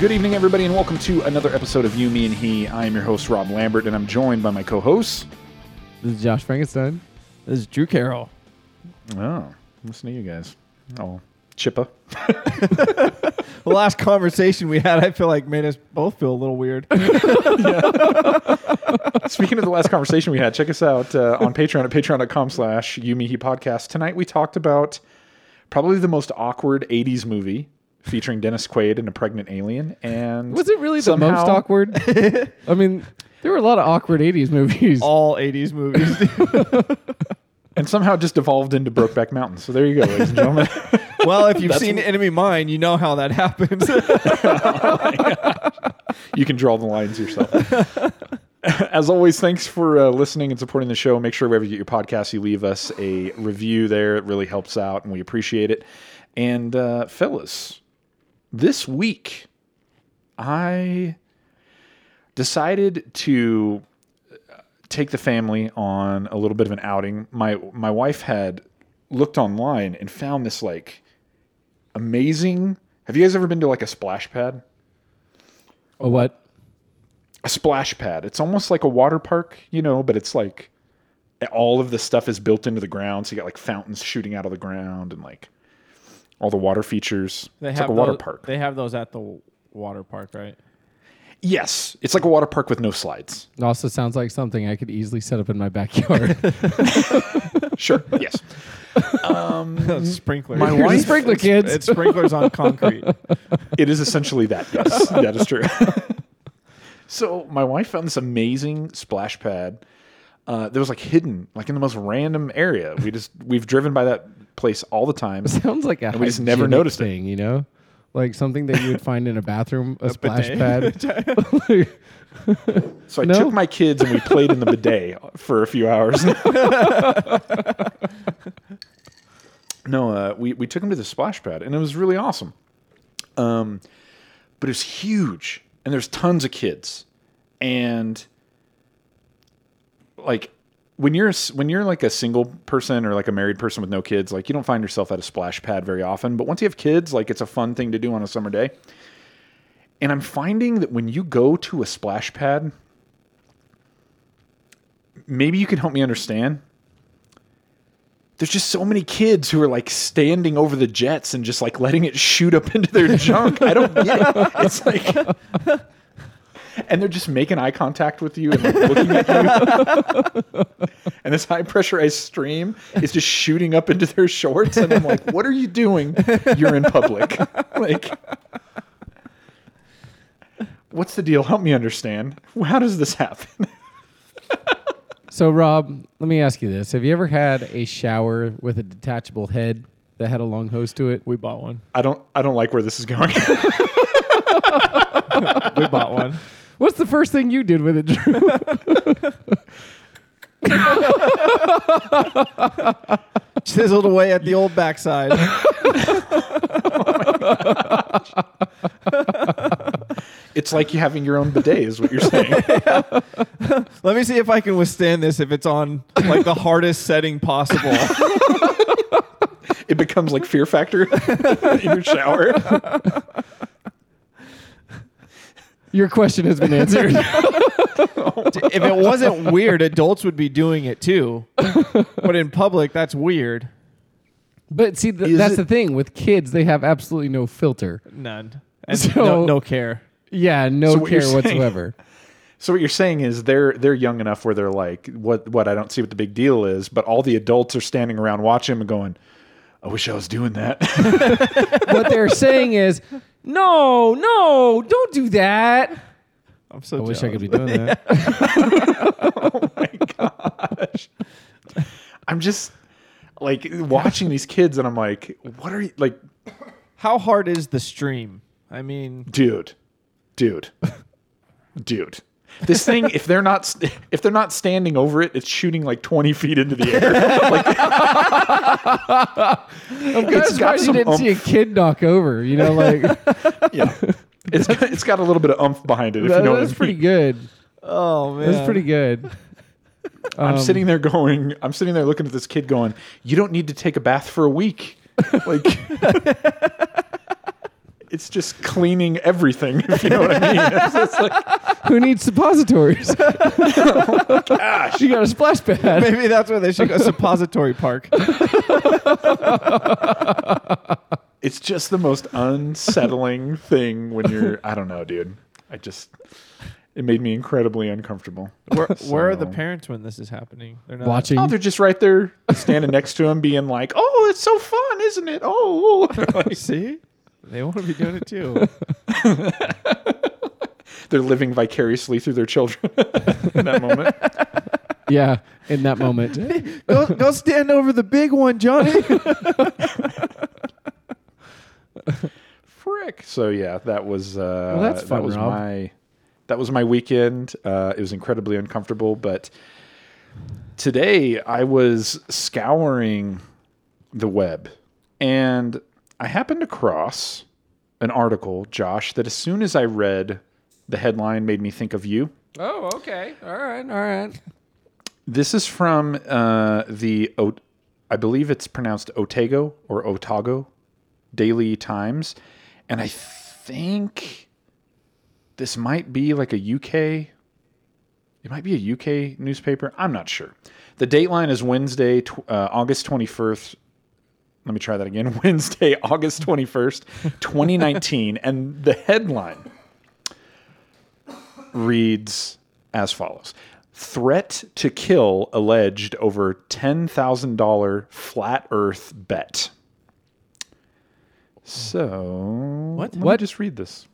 Good evening, everybody, and welcome to another episode of You, Me, and He. I am your host, Rob Lambert, and I'm joined by my co-hosts. This is Josh Frankenstein. This is Drew Carroll. Oh, listen to you guys. Oh, Chippa. The last conversation we had, I feel like made us both feel a little weird. Speaking of the last conversation we had, check us out uh, on Patreon at patreon.com slash You, Me, He podcast. Tonight we talked about probably the most awkward 80s movie featuring Dennis Quaid and a pregnant alien. And Was it really the most awkward? I mean, there were a lot of awkward 80s movies. All 80s movies. And somehow just evolved into Brokeback Mountain. So there you go, ladies and gentlemen. well, if you've seen Enemy Mine, you know how that happens. you can draw the lines yourself. As always, thanks for uh, listening and supporting the show. Make sure wherever you get your podcast, you leave us a review there. It really helps out, and we appreciate it. And uh, fellas, this week I decided to uh, take the family on a little bit of an outing. My my wife had looked online and found this like amazing. Have you guys ever been to like a splash pad? A what? a splash pad. It's almost like a water park, you know, but it's like all of the stuff is built into the ground. So you got like fountains shooting out of the ground and like all the water features. They it's have like a water those- park. They have those at the water park, right? yes, it's like a water park with no slides. It also sounds like something I could easily set up in my backyard. Sure, yes. Um, sprinklers. My Here's wife- sprinkler, kids. It's sprinklers on concrete. It is essentially that. Yes, that is true. so my wife found this amazing splash pad uh, that was like hidden, like in the most random area. We just we've driven by that place all the time. sounds like a we just never hygienic noticed it. you know? Like something that you would find in a bathroom, a, splash bidet. pad. So I No? took my kids and we played in the bidet for a few hours. no, uh, we we took them to the splash pad and it was really awesome. Um, but it was huge and there's tons of kids and like when you're when you're like a single person or like a married person with no kids, like you don't find yourself at a splash pad very often. But once you have kids, like it's a fun thing to do on a summer day. And I'm finding that when you go to a splash pad, maybe you can help me understand. There's just so many kids who are like standing over the jets and just like letting it shoot up into their junk. I don't get it. It's like, and they're just making eye contact with you and like looking at you. and this high pressurized stream is just shooting up into their shorts. And I'm like, what are you doing? You're in public. like, what's the deal? Help me understand. How does this happen? so, Rob, let me ask you this. Have you ever had a shower with a detachable head that had a long hose to it? We bought one. I don't. I don't like where this is going. We bought one. What's the first thing you did with it, Drew? Chiseled away at the old backside. it's like you having your own bidet, is what you're saying. Let me see if I can withstand this if it's on like the hardest setting possible. it becomes like Fear Factor in your shower. Your question has been answered. if it wasn't weird, adults would be doing it too. But in public, that's weird. but see, th- Is that's it- the thing. With kids, they have absolutely no filter. None. And So- no, no care. Yeah, no So what you're care saying- whatsoever. So what you're saying is they're they're young enough where they're like, what what I don't see what the big deal is, but all the adults are standing around watching them and going, I wish I was doing that. what they're saying is, no, no, don't do that. I'm so I wish I jealous. could be doing that. Oh my gosh. I'm just like watching these kids and I'm like, what are you like, How hard is the stream? I mean, dude, dude, dude. This thing, if they're not if they're not standing over it, it's shooting like 20 feet into the air. Like, I'm kind of got surprised you didn't see a kid knock over. You know, like yeah, it's got, it's got a little bit of umph behind it. If that, you know what I that's pretty mean. good. oh man, That's pretty good. I'm Um, sitting there going, I'm sitting there looking at this kid going, you don't need to take a bath for a week. Like, it's just cleaning everything. If you know what I mean. It's just like, Who needs suppositories? gosh, you got a splash pad. Maybe that's why they should go suppository park. it's just the most unsettling thing when you're. I don't know, dude. I just. It made me incredibly uncomfortable. Where, where are the So- parents when this is happening? They're not Watching. Oh, they're just right there, standing next to him, being like, "Oh, it's so fun, isn't it? Oh." Like, See, they want to be doing it too. they're living vicariously through their children in that moment. yeah, in that moment. go, go stand over the big one, Johnny. Frick. So yeah, that was uh, Well, that's fun, that was Rob. my that was my weekend. Uh, it was incredibly uncomfortable, but today I was scouring the web and I happened across an article, Josh, that as soon as I read the headline made me think of you. Oh, okay. All right. All right. This is from uh, the, O- I believe it's pronounced Otago or Otago Daily Times. And I think this might be like a UK, it might be a UK newspaper. I'm not sure. The dateline is Wednesday, tw- uh, August 21st. Let me try that again. Wednesday, August 21st, 2019. and the headline reads as follows Threat to kill alleged over $10,000 flat earth bet. So, What? Let me just read this.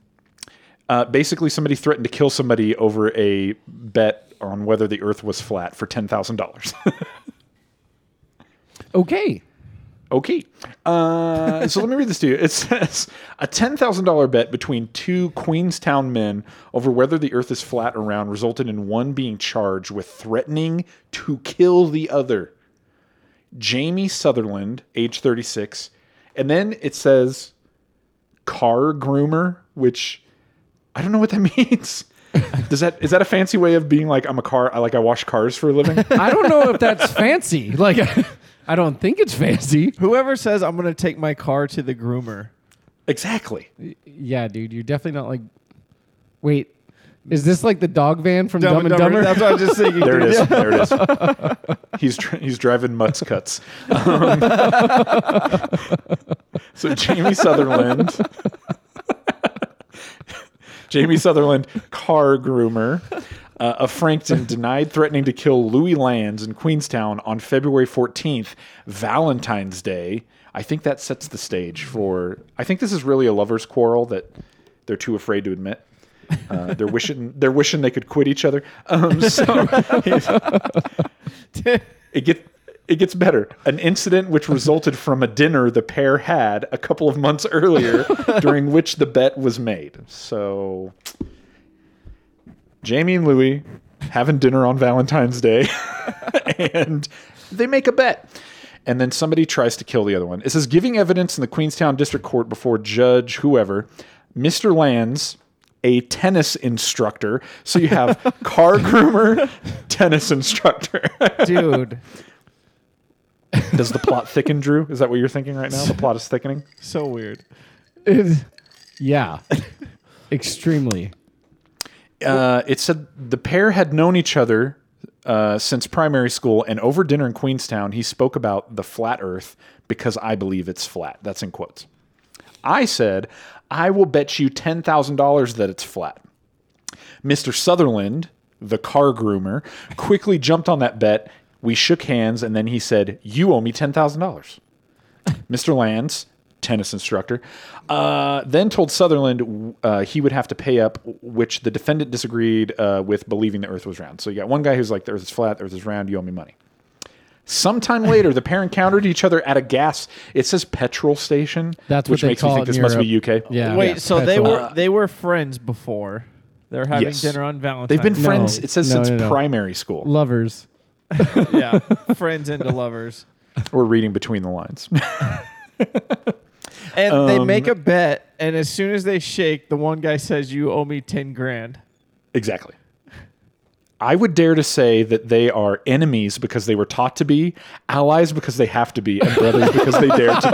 Uh, basically, somebody threatened to kill somebody over a bet on whether the earth was flat for $10,000. Okay. Okay. Uh, so let me read this to you. It says a $10,000 bet between two Queenstown men over whether the earth is flat or round resulted in one being charged with threatening to kill the other. Jamie Sutherland, age 36. And then it says car groomer, which I don't know what that means. Does that is that a fancy way of being like I'm a car I like I wash cars for a living? I don't know if that's fancy. Like, I don't think it's fancy. Whoever says I'm going to take my car to the groomer. exactly. Yeah, dude, you're definitely not like. Wait, is this like the dog van from Dumb, and Dumber? That's what I was just thinking. There it dude. There it is. he's dri- he's driving mutts cuts. Um, so Jamie Sutherland, Jamie Sutherland, car groomer uh, of Frankton, denied threatening to kill Louis Lands in Queenstown on February 14th, Valentine's Day. I think that sets the stage for. I think this is really a lovers' quarrel that they're too afraid to admit. Uh, they're wishing they're wishing they could quit each other. Um, so it get it gets better. An incident which resulted from a dinner the pair had a couple of months earlier, during which the bet was made. So Jamie and Louie having dinner on Valentine's Day, and they make a bet. And then somebody tries to kill the other one. It says giving evidence in the Queenstown District Court before Judge whoever, Mr. Lands, a tennis instructor. So you have car groomer, tennis instructor. Dude, Does the plot thicken, Drew? Is that what you're thinking right now? The plot is thickening. so weird. It- yeah, extremely. Uh, it said the pair had known each other uh, since primary school, and over dinner in Queenstown, he spoke about the flat Earth because I believe it's flat. That's in quotes. I said, I will bet you ten thousand dollars that it's flat. Mr. Sutherland, the car groomer, quickly jumped on that bet. We shook hands, and then he said, "You owe me ten thousand dollars." Mr. Lands, tennis instructor, uh, then told Sutherland uh, he would have to pay up, which the defendant disagreed uh, with, believing the Earth was round. So you got one guy who's like, "The Earth is flat, the Earth is round. You owe me money." Sometime later, the pair encountered each other at a gas. It says petrol station. That's which they makes call me think this in must be UK. Yeah. Wait, so they were they were friends before. They're having Yes. dinner on Valentine's. They've been No. friends. It says No, since no, no. primary school. Lovers. yeah, friends into lovers. We're reading between the lines. And they Um, make a bet, and as soon as they shake, the one guy says, "You owe me ten grand." exactly. I would dare to say that they are enemies because they were taught to be, allies because they have to be, and brothers because they dare to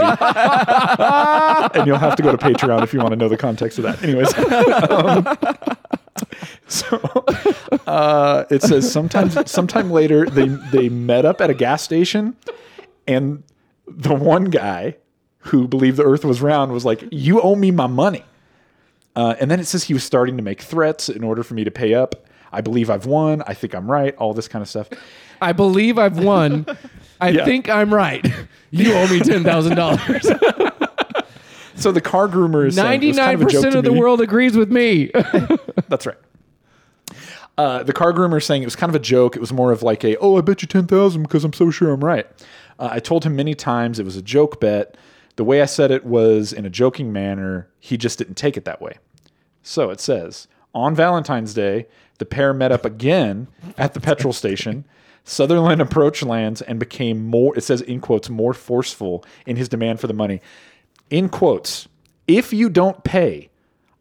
be. and you'll have to go to Patreon if you want to know the context of that. Anyways. Um, so uh, it says sometimes sometime later they they met up at a gas station and the one guy who believed the earth was round was like you owe me my money uh, and then it says he was starting to make threats in order for me to pay up i believe i've won i think i'm right all this kind of stuff I believe I've won. I Yeah. think I'm right. You owe me ten thousand dollars. so the car groomer is saying, "It Ninety nine of a joke percent of the me." world agrees with me. That's right. Uh, the car groomer is saying it was kind of a joke. It was more of like a, oh, I bet you 10,000 because I'm so sure I'm right. Uh, I told him many times it was a joke bet. The way I said it was in a joking manner. He just didn't take it that way. So it says on Valentine's Day, the pair met up again at the petrol station. Sutherland approached Lands and became more, it says in quotes, more forceful in his demand for the money. In quotes, if you don't pay,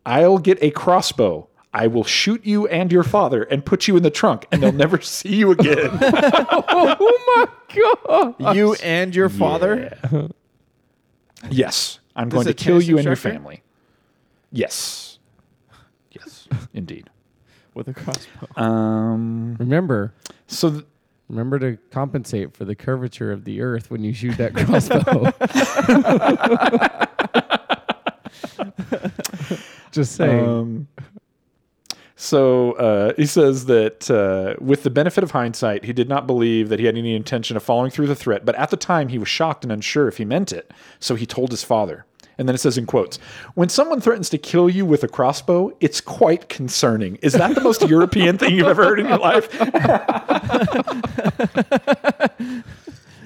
I'll get a crossbow. I will shoot you and your father and put you in the trunk, and they'll never see you again. oh my god! You and your father. Yes, I'm going to kill tennis you and your family. Yes, yes, indeed. with a crossbow. Um, Remember, so th- remember to compensate for the curvature of the Earth when you shoot that crossbow. Just saying. Um, so uh, he says that uh, with the benefit of hindsight, he did not believe that he had any intention of following through the threat, but at the time he was shocked and unsure if he meant it. So he told his father. And then it says in quotes, when someone threatens to kill you with a crossbow, it's quite concerning. Is that the most European thing you've ever heard in your life?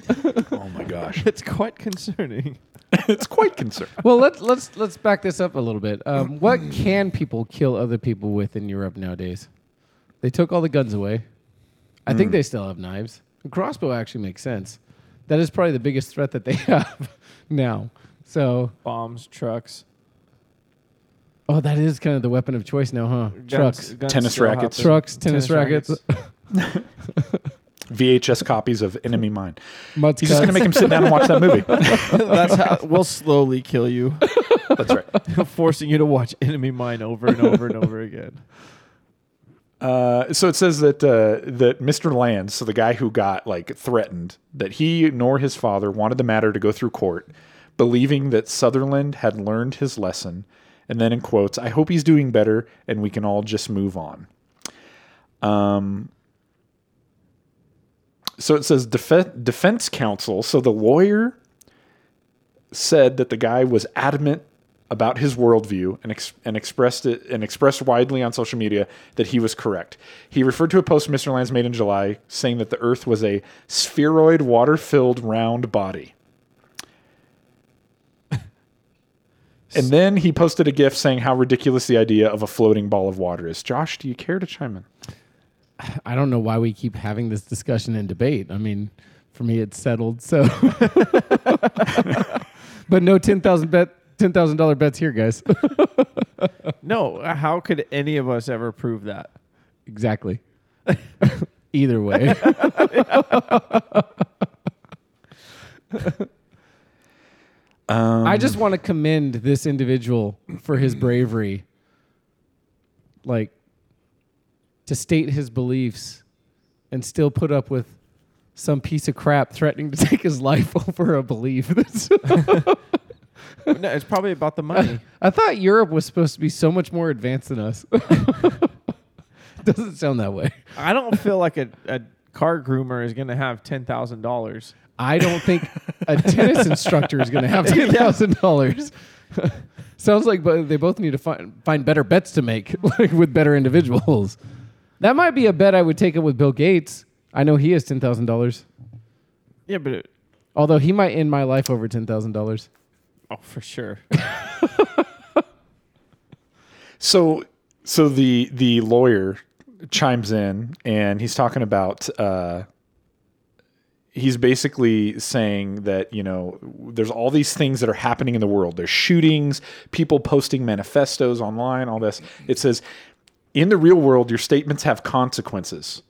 oh my gosh. It's quite concerning. It's quite concerning. well, let's let's let's back this up a little bit. Um, what can people kill other people with in Europe nowadays? They took all the guns away. I think they still have knives. A crossbow actually makes sense. That is probably the biggest threat that they have now. So, Bombs, trucks, oh, that is kind of the weapon of choice now, huh? guns- Trucks, guns Tennis still rackets. happen. trucks, tennis, rackets, VHS copies of Enemy Mine. mud He's just going to make him sit down and watch that movie. That's how we'll slowly kill you, That's right. forcing you to watch Enemy Mine over and over and over again. Uh, so it says that uh, that Mr. Lands, so the guy who got like threatened, that he nor his father wanted the matter to go through court, believing that Sutherland had learned his lesson. And then in quotes, I hope he's doing better and we can all just move on. Um, so it says def- defense counsel. So the lawyer said that the guy was adamant about his worldview and, ex- and expressed it and expressed widely on social media that he was correct. He referred to a post Mr. Lands made in July saying that the Earth was a spheroid, water-filled, round body. and then he posted a GIF saying how ridiculous the idea of a floating ball of water is. Josh, do you care to chime in? I don't know why we keep having this discussion and debate. I mean, for me, it's settled. So, but no ten thousand bet, ten thousand dollar bets here, guys. No, how could any of us ever prove that? exactly. Either way, Um, I just want to commend this individual for his bravery. Like to state his beliefs and still put up with some piece of crap threatening to take his life over a belief. That's- no, it's probably about the money. I thought Europe was supposed to be so much more advanced than us. Doesn't sound that way. I don't feel like a, a car groomer is going to have ten thousand dollars. I don't think a tennis instructor is going to have ten thousand dollars. Sounds like they both need to find find better bets to make, like with better individuals. That might be a bet I would take it with Bill Gates. I know he has ten thousand dollars, Yeah, but it, although he might end my life over ten thousand dollars. oh, for sure. So, so the the lawyer chimes in and he's talking about. Uh, he's basically saying that you know there's all these things that are happening in the world. There's shootings, people posting manifestos online, all this. It says in the real world, your statements have consequences.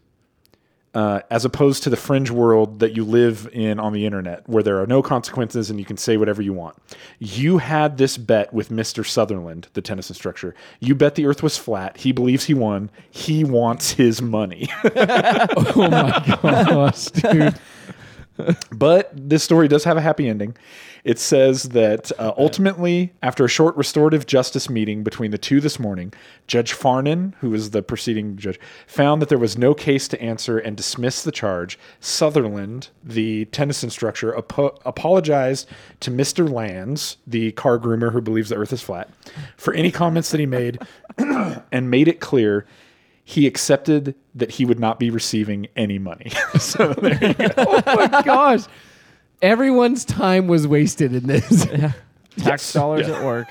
uh, as opposed to the fringe world that you live in on the internet, where there are no consequences and you can say whatever you want. You had this bet with Mr. Sutherland, the tennis instructor. You bet the earth was flat. He believes he won. He wants his money. oh my gosh, dude. But this story does have a happy ending. It says that uh, ultimately, after a short restorative justice meeting between the two this morning, Judge Farnan, who was the preceding judge, found that there was no case to answer and dismissed the charge. Sutherland, the tennis instructor, apo- apologized to Mr. Lands, the car groomer who believes the earth is flat, for any comments that he made and made it clear he accepted that he would not be receiving any money. so there you go. Oh my gosh. Everyone's time was wasted in this. Tax dollars at work.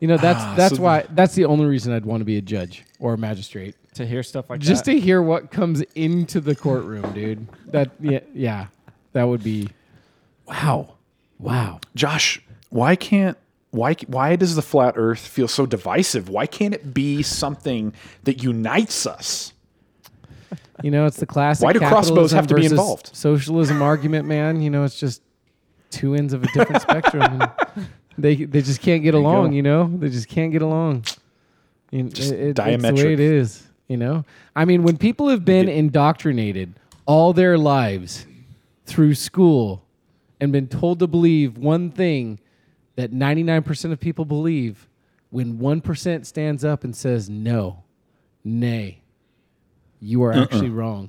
You know, that's that's Ah, so why that's the only reason I'd want to be a judge or a magistrate. to hear stuff like that. Just that. to hear what comes into the courtroom, dude. That yeah, yeah. That would be wow. Wow. Josh, why can't why why does the flat earth feel so divisive? Why can't it be something that unites us? You know, it's the classic. Why do crossbows have to be involved? Socialism argument, man. You know, it's just two ends of a different spectrum. They they just can't get you along. go. You know, they just can't get along. You know, Just it- it- It's the way diametric. it is. You know, I mean, when people have been indoctrinated all their lives through school and been told to believe one thing that 99% of people believe, when 1% stands up and says no, nay, you are uh-uh. actually wrong.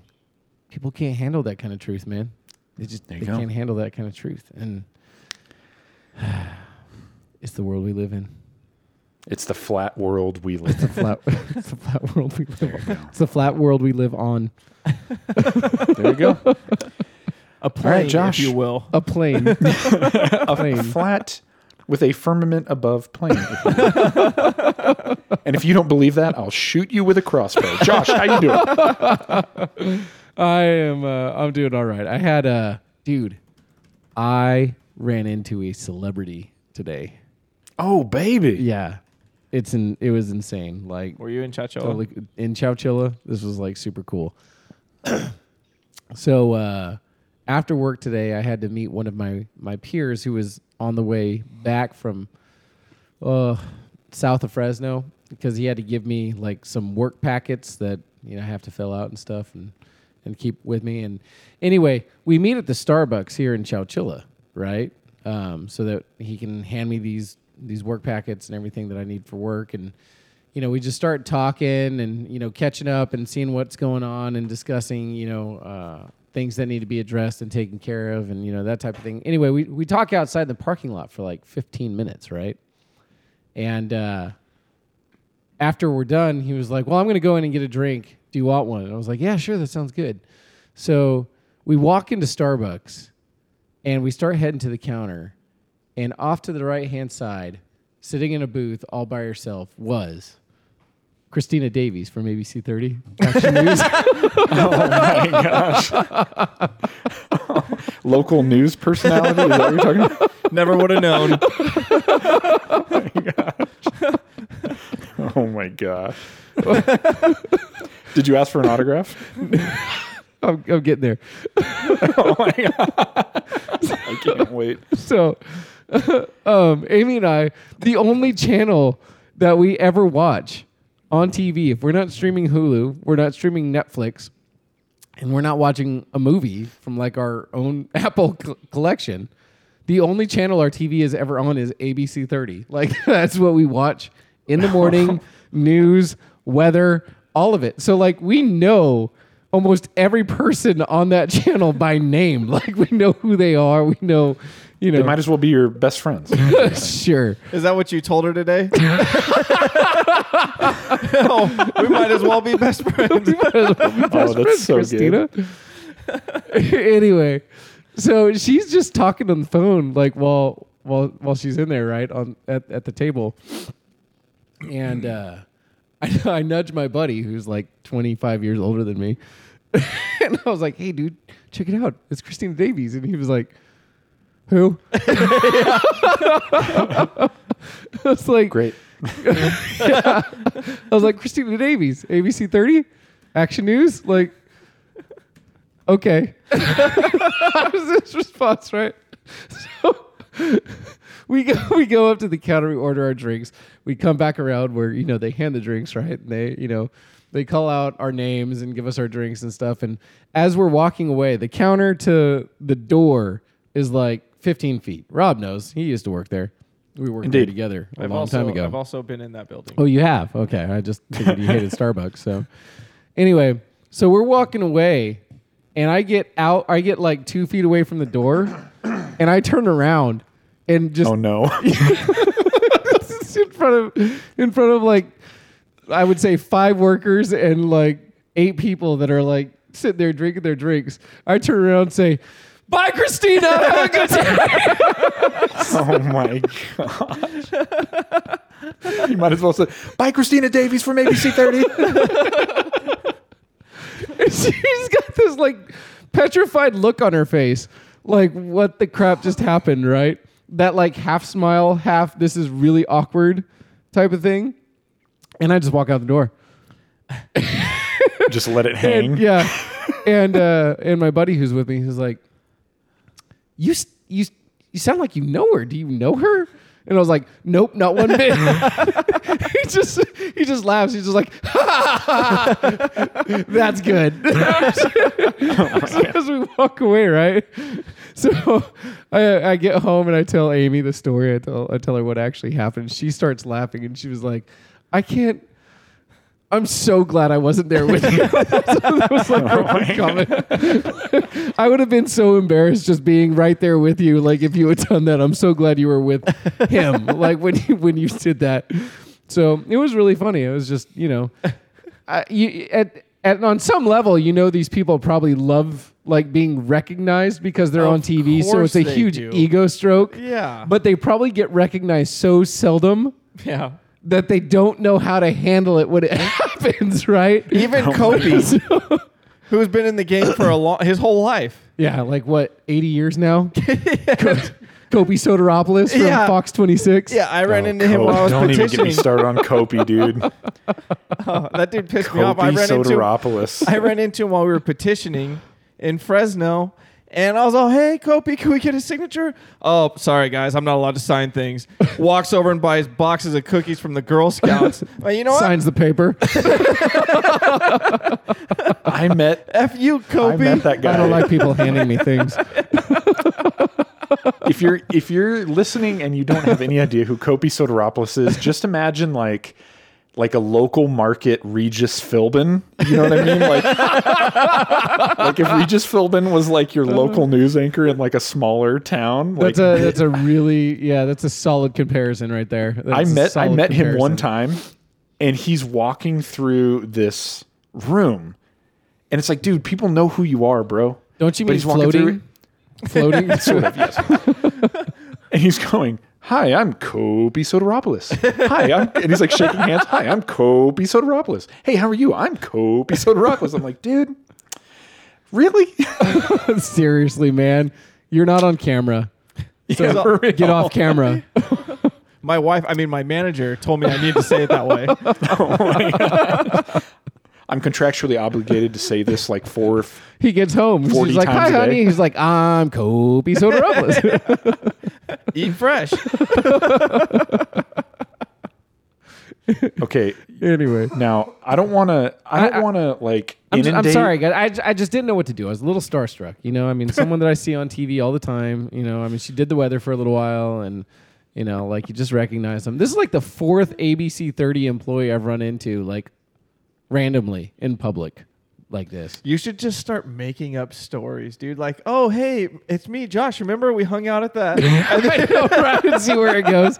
People can't handle that kind of truth, man. They just they go. can't handle that kind of truth. And it's the world we live in. It's the flat world we live in. Flat, it's the flat world we live on. It's the flat world we live on. there you go. a plane, Josh. if you will. A plane. A Plane. flat with a firmament above plane. and if you don't believe that, I'll shoot you with a crossbow. Josh, how you doing? I am. Uh, I'm doing all right. I had a dude. I ran into a celebrity today. Oh, baby. Yeah, it's in. It was insane. Like Were you in Chacho? totally in Chowchilla. This was like super cool. so uh, after work today, I had to meet one of my my peers who was on the way back from uh, south of Fresno because he had to give me like some work packets that you know I have to fill out and stuff and and keep with me. And anyway, we meet at the Starbucks here in Chowchilla, right? Um, so that he can hand me these these work packets and everything that I need for work and you know, we just start talking and you know, catching up and seeing what's going on and discussing, you know, uh, things that need to be addressed and taken care of, and you know that type of thing. Anyway, we we talk outside the parking lot for like 15 minutes, right? And uh, after we're done, he was like, "Well, I'm going to go in and get a drink. Do you want one?" And I was like, "Yeah, sure. That sounds good." So we walk into Starbucks, and we start heading to the counter, and off to the right hand side, sitting in a booth all by herself, was Christina Davies from ABC 30 Action News. Oh my gosh. Local news personality? Is that what you're talking about? Never would have known. Oh my gosh. Oh my gosh. Did you ask for an autograph? I'm, I'm getting there. Oh my god. I can't wait. So, um, Amy and I, the only channel that we ever watch on TV, if we're not streaming Hulu, we're not streaming Netflix, and we're not watching a movie from like our own Apple co- collection, the only channel our TV is ever on is ABC 30. Like, that's what we watch in the morning, news, weather, all of it. So, like, we know almost every person on that channel by name. Like, we know who they are. We know, you They know. might as well be your best friends. sure. Is that what you told her today? Oh, we might as well be best friends. Oh, that's so Christina. anyway, so she's just talking on the phone like while while while she's in there, right on at, at the table, and uh, I, I nudge my buddy who's like 25 years older than me, and I was like, "Hey, dude, check it out! It's Christina Davies," and he was like. Who? I was like, Great. I was like, Christina Davies, ABC 30, Action News. Like, okay. that was his response, right? So we go, we go up to the counter, we order our drinks. We come back around where, you know, they hand the drinks, right? And they, you know, they call out our names and give us our drinks and stuff. And as we're walking away, the counter to the door is like 15 feet. Rob knows. He used to work there. We worked there together a I've long also, time ago. I've also been in that building. Oh, you have? Okay. I just figured you hated Starbucks. So, anyway, so we're walking away, and I get out, I get like two feet away from the door, and I turn around and just Oh no. in front of, in front of like, I would say five workers and like eight people that are like sitting there drinking their drinks. I turn around and say, Bye, Christina. Have a good day. oh my gosh. you might as well say, bye, Christina Davies from ABC 30. She's got this like petrified look on her face. Like, what the crap just happened, right? That like half smile, half this is really awkward type of thing. And I just walk out the door. Just let it hang. And, yeah. and uh and my buddy who's with me, he's like, You you you sound like you know her. Do you know her? And I was like, Nope, not one bit. he just he just laughs. He's just like, That's good. so as we walk away, right? So I, I get home and I tell Amy the story. I tell I tell her what actually happened. She starts laughing and she was like, "I can't." I'm so glad I wasn't there with you. like. I would have been so embarrassed just being right there with you. Like if you had done that, I'm so glad you were with him. like when you when you did that. So it was really funny. It was just you know, I, you, at, at on some level, you know, these people probably love like being recognized because they're Of on TV. So it's a huge do. ego stroke. Yeah. But they probably get recognized so seldom yeah. That they don't know how to handle it when it happens, right? Even oh Kopi, who's been in the game for a long his whole life. Yeah, like what, 80 years now? Kopi Sotiropulos from Yeah. Fox 26. Yeah, I ran Oh, into him while I was Don't even get me petitioning. started on Kopi, dude. Oh, that dude pissed me off. I Kopi ran into Sotiropulos. I ran into him while we were petitioning in Fresno. And I was all, hey, Kopi, can we get a signature? Oh, sorry, guys. I'm not allowed to sign things. Walks over and buys boxes of cookies from the Girl Scouts. Well, you know what? Signs the paper. I met F you, I met that guy. I don't like people handing me things. if you're if you're listening and you don't have any idea who Kopi Sotiropulos is, just imagine like like a local market Regis Philbin. You know what I mean? Like like if Regis Philbin was like your local uh. news anchor in like a smaller town. Like That's a that's a really yeah, that's a solid comparison right there. I That's a met I met him one time and he's walking through this room. And it's like, dude, people know who you are, bro. Don't you But mean he's walking through floating? Floating? Sort of, yes. and he's going, Hi, I'm Kopi Sotiropulos. Hi, I'm and he's like shaking hands. Hi, I'm Kopi Sotiropulos. Hey, how are you? I'm Kopi Sotiropulos. I'm like, dude, really? Seriously, man. You're not on camera. So Yeah, for get real. off camera. My wife, I mean, my manager told me I need to say it that way. Oh I'm contractually obligated to say this like four. He gets home. 40 She's like, times "Hi, a day." honey." He's like, "I'm Kopi Sotiropulos." Eat fresh. Okay, anyway, now I don't want to. I I- don't want to like I'm, just, I'm sorry, guys. I, j- I just didn't know what to do. I was a little starstruck. You know, I mean, someone that I see on TV all the time. You know, I mean, she did the weather for a little while, and you know, like you just recognize them. This is like the fourth ABC 30 employee I've run into, like randomly in public, like this. You should just start making up stories, dude. Like, oh, hey, it's me, Josh. Remember we hung out at that? I know, right? And see where it goes.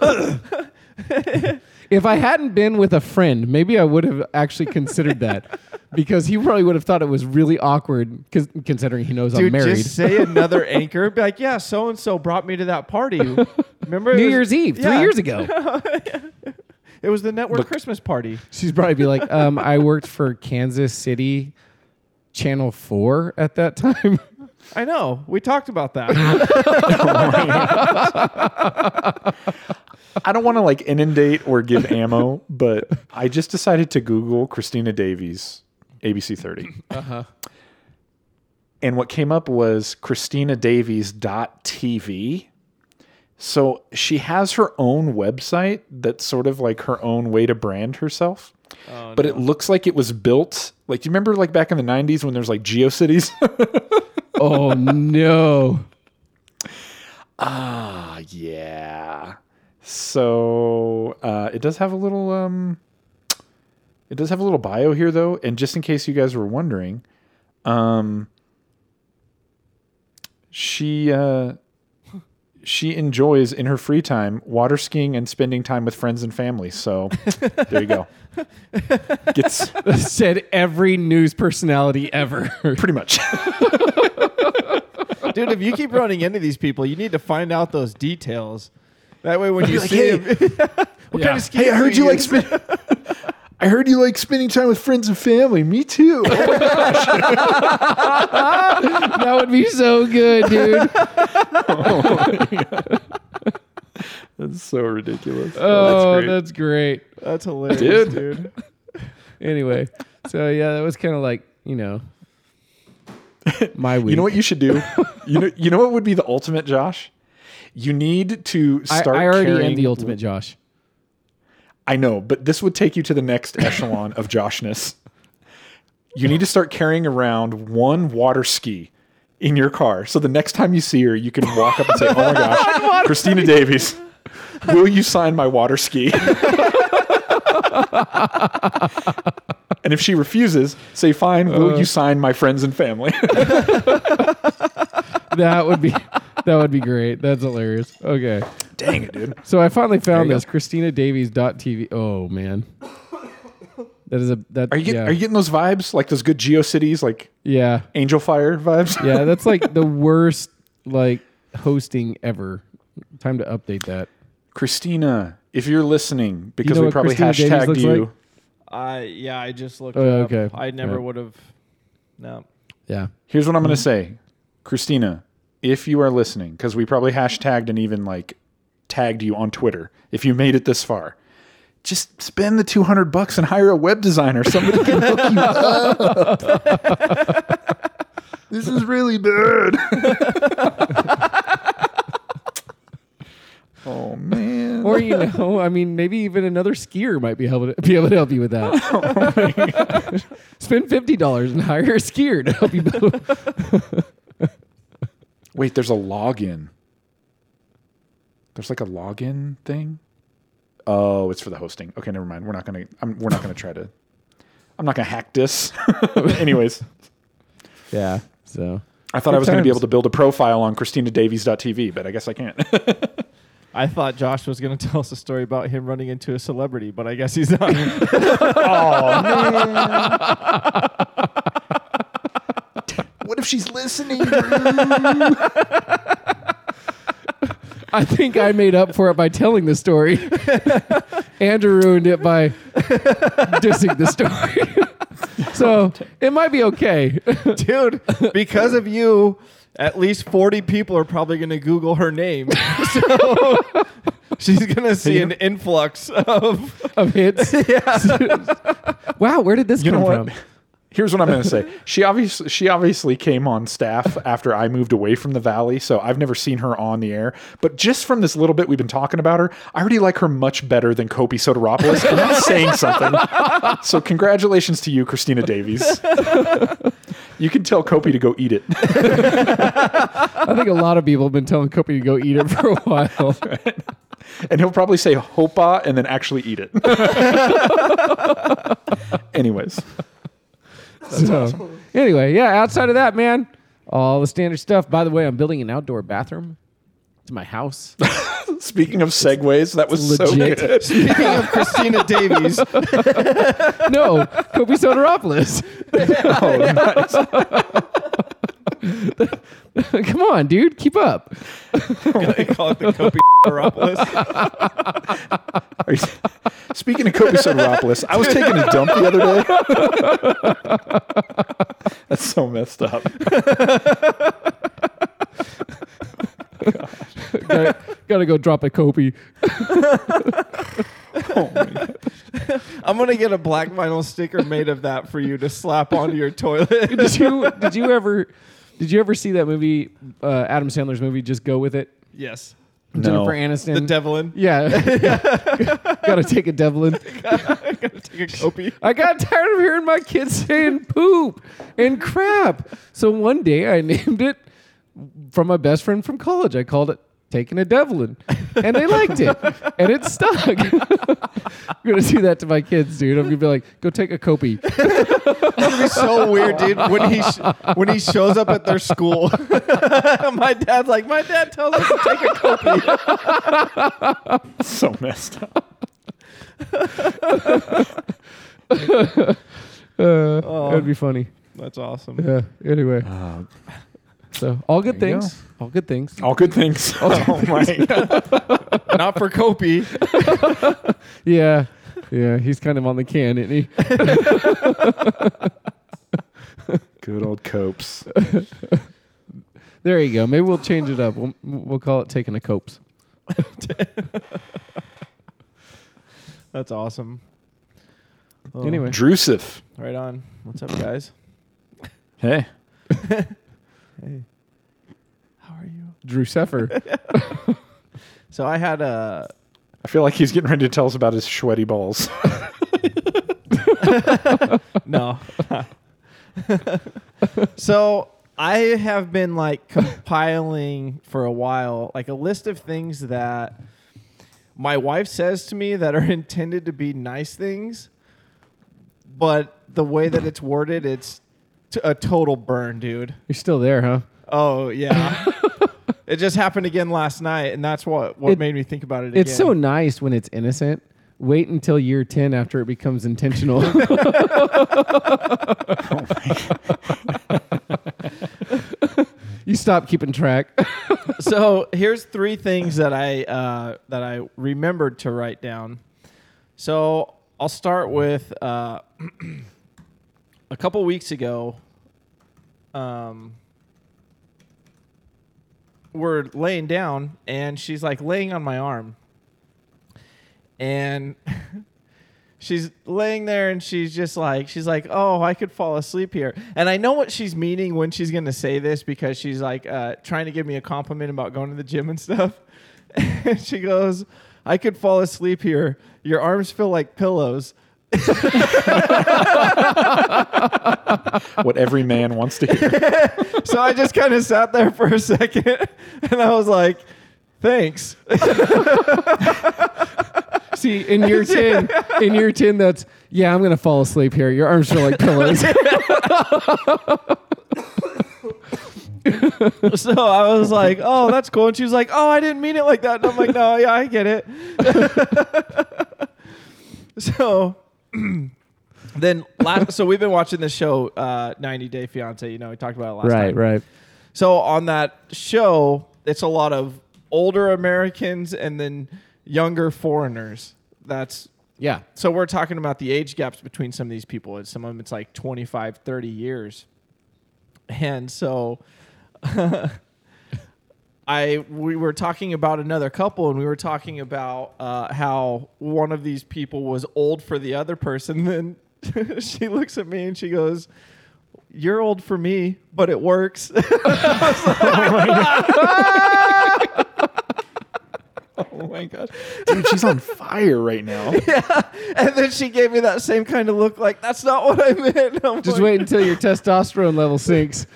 if I hadn't been with a friend, maybe I would have actually considered that because he probably would have thought it was really awkward considering he knows I'm Dude, married. just say another anchor. Be like, yeah, so and so brought me to that party. Remember? New was- Year's Eve, three years ago. It was the network Look- Christmas party. She's probably be like, um, I worked for Kansas City Channel 4 at that time. I know. We talked about that. I don't want to like inundate or give ammo, but I just decided to Google Christina Davies ABC 30. Uh-huh. And what came up was Christina ChristinaDavies.tv. So she has her own website that's sort of like her own way to brand herself. Oh, But it looks like it was built like do you remember like back in the 90s when there's like GeoCities? Oh no. Ah, yeah. So uh, it does have a little um, it does have a little bio here though, and just in case you guys were wondering, um, she uh, she enjoys in her free time water skiing and spending time with friends and family. So there you go. Gets Said every news personality ever. pretty much. Dude, if you keep running into these people, you need to find out those details. That way, when you like, see "Hey, them, what Yeah. kind of ski? Hey, I heard you like use? Spend. I heard you like spending time with friends and family. Me too. that would be so good, dude. That's so ridiculous. Oh, that's great. That's hilarious, Dude. dude. Anyway, so yeah, that was kind of like you know my week. You know what you should do? you know, you know what would be the ultimate, Josh? You need to I, start. I already carrying, am the ultimate Josh. I know, but this would take you to the next echelon of Joshness. You need to start carrying around one water ski in your car, so the next time you see her, you can walk up and say, "Oh my gosh, Christina Davies, will you sign my water ski?" and if she refuses, say, "Fine, will uh. you sign my friends and family?" That would be that would be great. That's hilarious. Okay. Dang it, dude. So I finally found you this ChristinaDavies.tv. Oh man. That is a that Are you getting, yeah. are you getting those vibes like those good GeoCities, like yeah. Angel Fire vibes? Yeah, that's like the worst like hosting ever. Time to update that. Christina, if you're listening, because know we what probably Christina Davies hashtagged looks you. like? I yeah, I just looked. Oh, it up. okay. I never Yeah. would have. No. Yeah. Here's what I'm Mm-hmm. going to say, Christina, if you are listening, because we probably hashtagged and even like tagged you on Twitter. If you made it this far, just spend the 200 bucks and hire a web designer. Somebody can hook you up. this is really bad. oh man. Or you know, I mean, maybe even another skier might be able to be able to help you with that. Oh, spend fifty dollars and hire a skier to help you. Build. Wait, there's a login. There's like a login thing. Oh, it's for the hosting. Okay, never mind. We're not gonna. I'm, we're not gonna try to. I'm not gonna hack this. Anyways, Yeah. So I thought Good I was gonna be able to build a profile on ChristinaDavies.tv, but I guess I can't. I thought Josh was going to tell us a story about him running into a celebrity, but I guess he's not. oh man. What if she's listening? I think I made up for it by telling the story. Andrew ruined it by dissing the story. so it might be okay. Dude, because of you, at least 40 people are probably going to Google her name. So she's going to see an influx of. of hits. wow, where did this You come know what? from? Here's what I'm going to say. She obviously she obviously came on staff after I moved away from the valley, so I've never seen her on the air. But just from this little bit we've been talking about her, I already like her much better than Kopi Sotiropulos, and that's saying something. So congratulations to you, Christina Davies. You can tell Kopi to go eat it. I think a lot of people have been telling Kopi to go eat it for a while. And he'll probably say hopa and then actually eat it. Anyways. So, anyway, yeah, outside of that, man, all the standard stuff. By the way, I'm building an outdoor bathroom to my house. Speaking of segues, that was so Legit. good. Speaking of Christina Davies, no, Kopi Sotiropulos. Oh, nice. Come on, dude, keep up. they call it the Kopi Garopolis. Speaking of Kopi Sotiropulos, I was taking a dump the other day. That's so messed up. gotta, gotta go drop a Kopi. Oh. I'm gonna get a black vinyl sticker made of that for you to slap onto your toilet. did you did you ever did you ever see that movie uh, Adam Sandler's movie Just Go with It? yes, No. Jennifer Aniston. the Devlin. Yeah. Gotta take a Devlin. Gotta take a Kopi. I got tired of hearing my kids saying poop and crap. So one day I named it from my best friend from college. I called it Taking a Devlin. And they liked it. And it stuck. I'm gonna do that to my kids, dude. I'm gonna be like, go take a Kopi. It's gonna be so weird, dude. When he sh- when he shows up at their school, my dad's like, my dad tells us to take a Kopi. so messed up. Uh, Oh. That'd be funny. That's awesome. Yeah. Anyway. Uh, So all good There you things. All good things. all good things. Oh my Not for Kopi. Yeah. Yeah. He's kind of on the can, isn't he? Good old copes. There you go. Maybe we'll change it up. We'll, we'll call it taking a copes. That's awesome. Oh, Anyway. Drusif. right on. What's up, guys? Hey. Hey, how are you? Drew Seffer. So I had a I feel like he's getting ready to tell us about his sweaty balls. no. so I have been like compiling for a while, like a list of things that my wife says to me that are intended to be nice things, but the way that it's worded, it's t- a total burn, dude. You're still there, huh? Oh yeah. it just happened again last night, and that's what what It- made me think about it. It's so nice when it's innocent. Wait until year 10 after it becomes intentional. you stop keeping track. so here's three things that I uh, that I remembered to write down. So I'll start with uh, a couple weeks ago. Um, we're laying down, and she's like laying on my arm, and she's laying there and she's just like she's like oh i could fall asleep here. And i know what she's meaning when she's to say this because she's like uh, trying to give me a compliment about going to the gym and stuff. And she goes i could fall asleep here. Your arms feel like pillows what every man wants to hear. so i just kind of sat there for a second and i was like thanks See, in year 10, in year 10 that's yeah, I'm going to fall asleep here. Your arms feel like pillows. so I was like, "Oh, that's cool," and she was like, "Oh, I didn't mean it like that." And I'm like, "No, yeah, I get it." so then, last, so we've been watching this show, uh, 90 Day Fiance. You know, we talked about it last right, time. right. Right. So on that show, it's a lot of older Americans and then younger foreigners. That's Yeah. so we're talking about the age gaps between some of these people. And some of them it's like 25, 30 years. And so I we were talking about another couple and we were talking about uh, how one of these people was old for the other person. Then she looks at me and she goes, "You're old for me, but it works." Oh my god, dude, she's on fire right now. Yeah, and then she gave me that same kind of look, like that's not what I meant. I'm Just like, wait until your testosterone level sinks.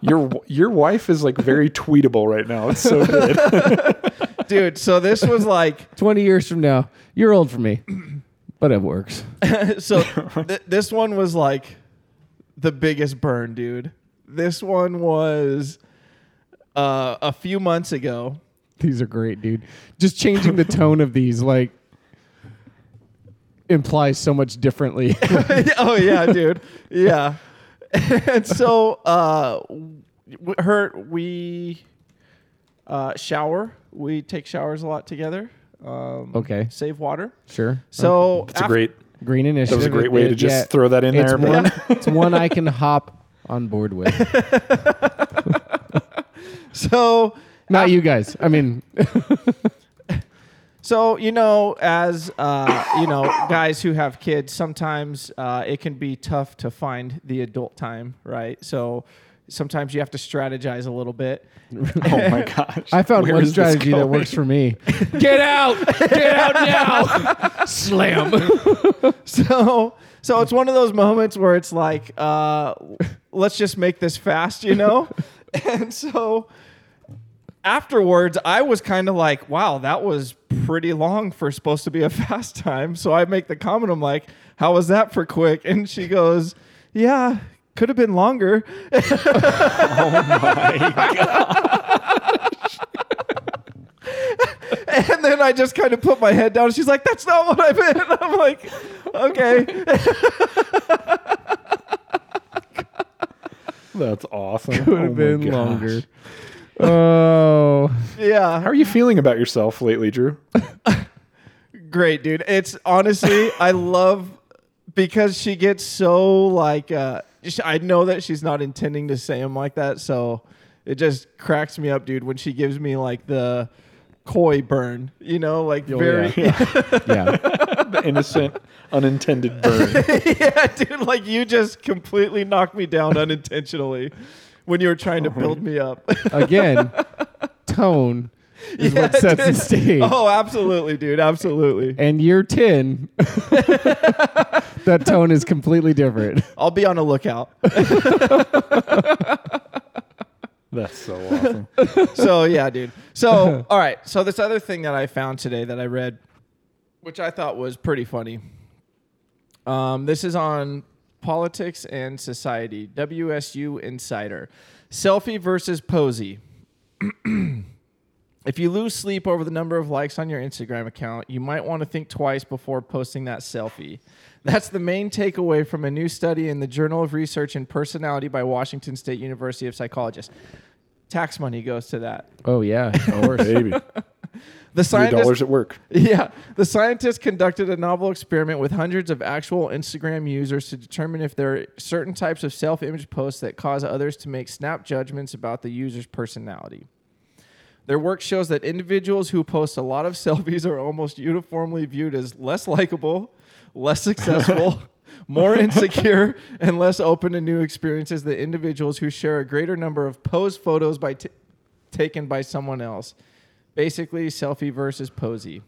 Your your wife is like very tweetable right now. It's so good. dude. So this was like 20 years from now, you're old for me, but it works. so th- this one was like the biggest burn, dude. This one was uh, a few months ago. These are great, dude. Just changing the tone of these, like, implies so much differently. oh yeah, dude. Yeah. and so uh, her we uh, shower. We take showers a lot together. Um, Okay. Save water. sure. So It's a great. Green initiative. That was a great way It- to just yeah, throw that in it's there. one, it's one I can hop on board with. So Not you guys. I mean, So you know, as uh, you know, guys who have kids, sometimes uh, it can be tough to find the adult time, right? So sometimes you have to strategize a little bit. Oh my gosh! I found Where one strategy that works for me. Get out! Get out now! Slam. So so it's one of those moments where it's like, uh, let's just make this fast, you know? and so afterwards, I was kind of like, wow, that was pretty long for supposed to be a fast time. So I make the comment, I'm like, how was that for quick? And she goes, yeah, could have been longer. Oh my gosh. and then I just kind of put my head down. She's like, "That's not what I meant." And I'm like, "Okay." That's awesome. Could Oh have been longer. Oh. Yeah, How are you feeling about yourself lately, Drew? great, dude. It's honestly, I love because she gets so like. Uh, sh- I know that she's not intending to say them like that, so it just cracks me up, dude. When she gives me like the coy burn, you know, like Oh, very. yeah. yeah. the innocent, unintended burn. yeah, dude, like you just completely knocked me down unintentionally when you were trying to build me up. Again, tone is what Yeah, sets the dude. stage. Oh, absolutely, dude. Absolutely. And year 10, that tone is completely different. I'll be on a lookout. That's so awesome. so, yeah, dude. So, all right. So, this other thing that I found today that I read, which I thought was pretty funny. Um, this is on Politics and Society, WSU Insider. Selfie versus Posey. If you lose sleep over the number of likes on your Instagram account, you might want to think twice before posting that selfie. That's the main takeaway from a new study in the Journal of Research and Personality by Washington State University of Psychologists. Tax money goes to that. Oh, yeah. Of course. Baby, The scientists, dollars at work. yeah, the scientists conducted a novel experiment with hundreds of actual Instagram users to determine if there are certain types of self-image posts that cause others to make snap judgments about the user's personality. Their work shows that individuals who post a lot of selfies are almost uniformly viewed as less likable, less successful, more insecure, and less open to new experiences than individuals who share a greater number of posed photos by t- taken by someone else. Basically, selfie versus posy.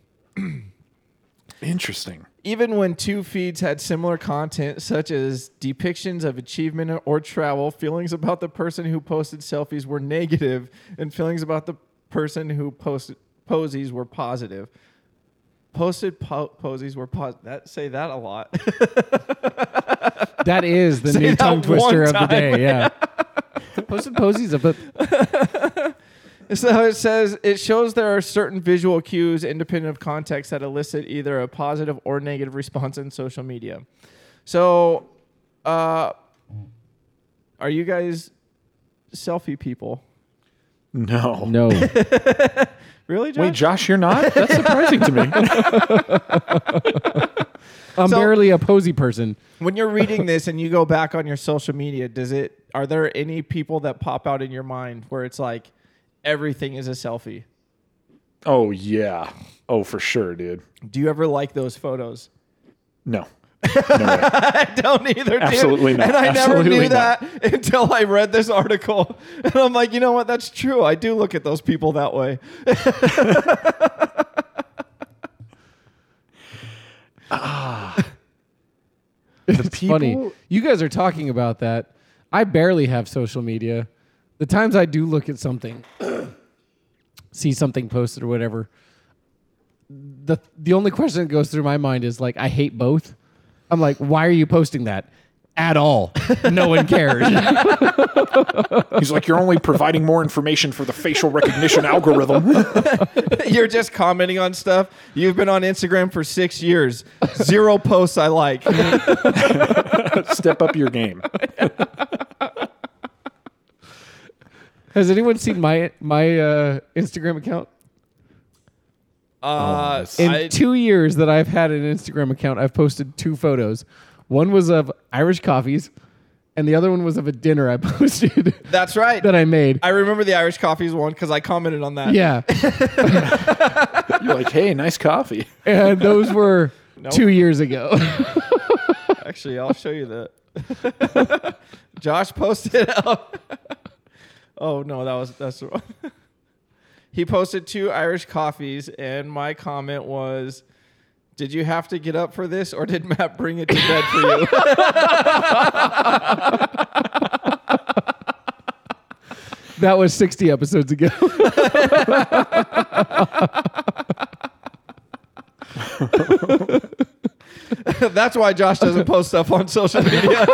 Interesting. Even when two feeds had similar content, such as depictions of achievement or travel, feelings about the person who posted selfies were negative, and feelings about the person who posted posies were positive. Posted po- posies were positive. That say that a lot. That is the Say new tongue twister of the day. Yeah. Posted posies of it. So it says it shows there are certain visual cues independent of context that elicit either a positive or negative response in social media. So, uh, are you guys selfie people? No. No. Really, Josh? Wait, Josh, you're not? That's surprising to me. I'm So- barely a posy person. when you're reading this and you go back on your social media, does it? Are there any people that pop out in your mind where it's like everything is a selfie? Oh yeah. Oh, for sure, dude. Do you ever like those photos? No. No. I don't either, dude. Absolutely not. And I never knew not. that until I read this article. And I'm like, you know what? That's true. I do look at those people that way. The It's funny. You guys are talking about that. I barely have social media. The times I do look at something, see something posted or whatever, the the only question that goes through my mind is like, I hate both. I'm like, why are you posting that? At all. No one cares. He's like, you're only providing more information for the facial recognition algorithm. You're just commenting on stuff. You've been on Instagram for six years. Zero posts I like. Step up your game. Has anyone seen my my uh, Instagram account? Uh, In I- two years that I've had an Instagram account, I've posted two photos. One was of Irish coffees, and the other one was of a dinner I posted That's right. that I made. I remember the Irish coffees one because I commented on that. yeah, You're like, hey, nice coffee. and those were Nope. two years ago. Actually, I'll show you that. Josh posted out. Oh no, that was that's wrong. he posted two Irish coffees, and my comment was, "Did you have to get up for this, or did Matt bring it to bed for you?" that was 60 episodes ago. that's why Josh doesn't post stuff on social media.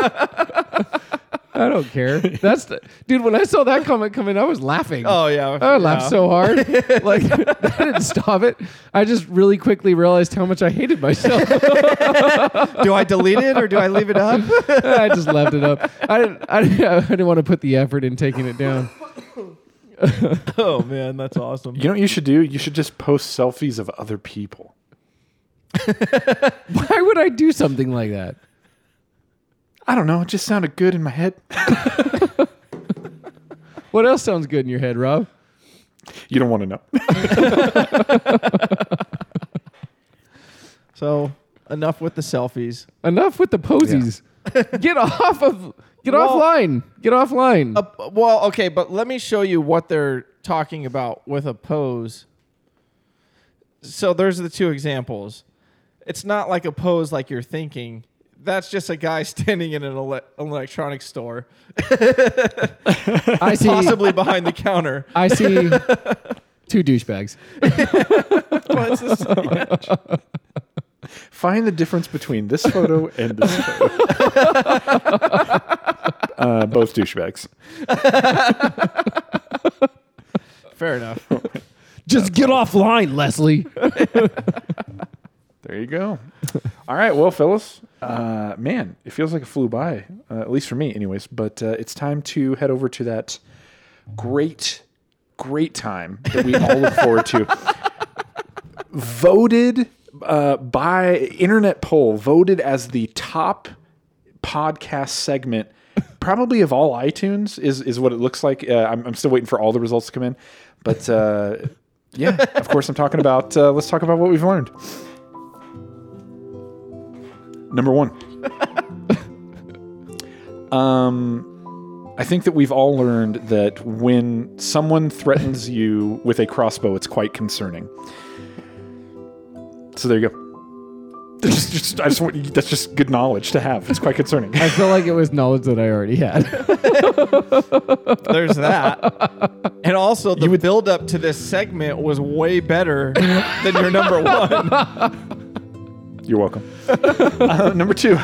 I don't care. That's the, dude. When I saw that comment come in, I was laughing. oh yeah, I laughed so hard. like that didn't stop it. I just really quickly realized how much I hated myself. Do I delete it or do I leave it up? I just left it up. I didn't. I didn't, I didn't want to put the effort in taking it down. oh man, that's awesome. You know what you should do? You should just post selfies of other people. Why would I do something like that? I don't know. It just sounded good in my head. What else sounds good in your head, Rob? You don't want to know. So enough with the selfies. Enough with the posies. get off of. Get Well- offline. Get offline. Uh, well, okay, but let me show you what they're talking about with a pose. So there's the two examples. It's not like a pose like you're thinking. That's just a guy standing in an ele- electronics store, I see. possibly behind the counter. I see two douchebags. Well, it's the same. Find the difference between this photo and this photo. uh, both douchebags. Fair enough. Just get offline, Leslie. There you go. All right. Well, Phyllis, uh, man, it feels like it flew by, uh, at least for me, anyways. But uh, it's time to head over to that great, great time that we all look forward to. Voted uh, by internet poll, voted as the top podcast segment, probably of all iTunes, is is what it looks like. Uh, I'm, I'm still waiting for all the results to come in, but uh, yeah, of course, I'm talking about. Uh, let's talk about what we've learned. Number one. um, I think that we've all learned that when someone threatens you with a crossbow, it's quite concerning. So there you go. That's just, just- I just want, that's just good knowledge to have. It's quite concerning. I feel like it was knowledge that I already had. There's that. And also, the build up to this segment was way better than your number one. You're welcome. uh, number two.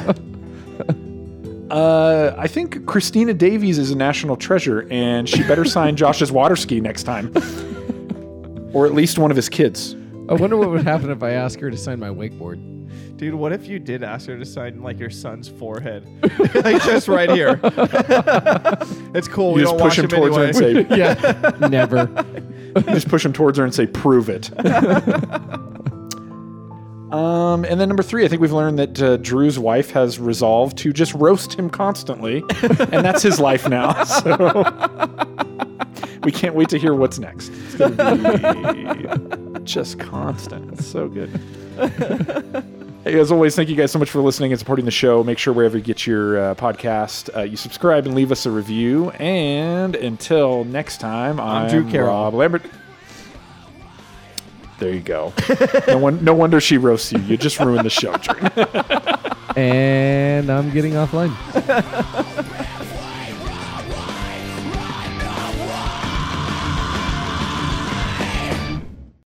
Uh, I think Christina Davies is a national treasure, and she better sign Josh's water ski next time, or at least one of his kids. I wonder what would happen if I asked her to sign my wakeboard. Dude, what if you did ask her to sign like your son's forehead? like just right here. it's cool. we just don't push wash him towards her and say, Yeah, never. you just push him towards her and say, "Prove it." Um, and then number three, I think we've learned that uh, Drew's wife has resolved to just roast him constantly, and that's his life now. So we can't wait to hear what's next. It's gonna be just constant. It's so good. Hey, as always, thank you guys so much for listening and supporting the show. Make sure wherever you get your uh, podcast, uh, you subscribe and leave us a review. And until next time, I'm, Drew Carroll. Rob Lambert. There you go. no one, no wonder she roasts you. You just ruined the show, Drew. And I'm getting offline.